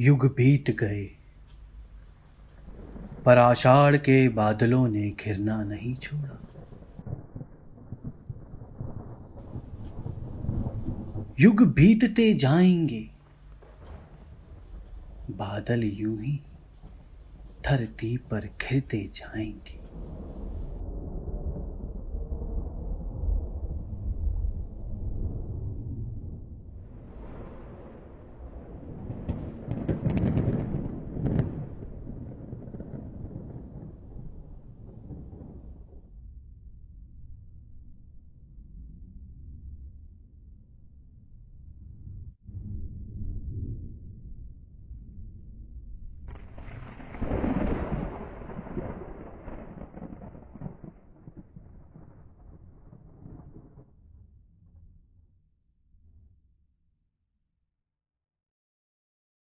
युग बीत गए। पर आषाढ़ के बादलों ने घिरना नहीं छोड़ा। युग बीतते जाएँगे। बादल यूँ ही धरती पर घिरते जाएँगे।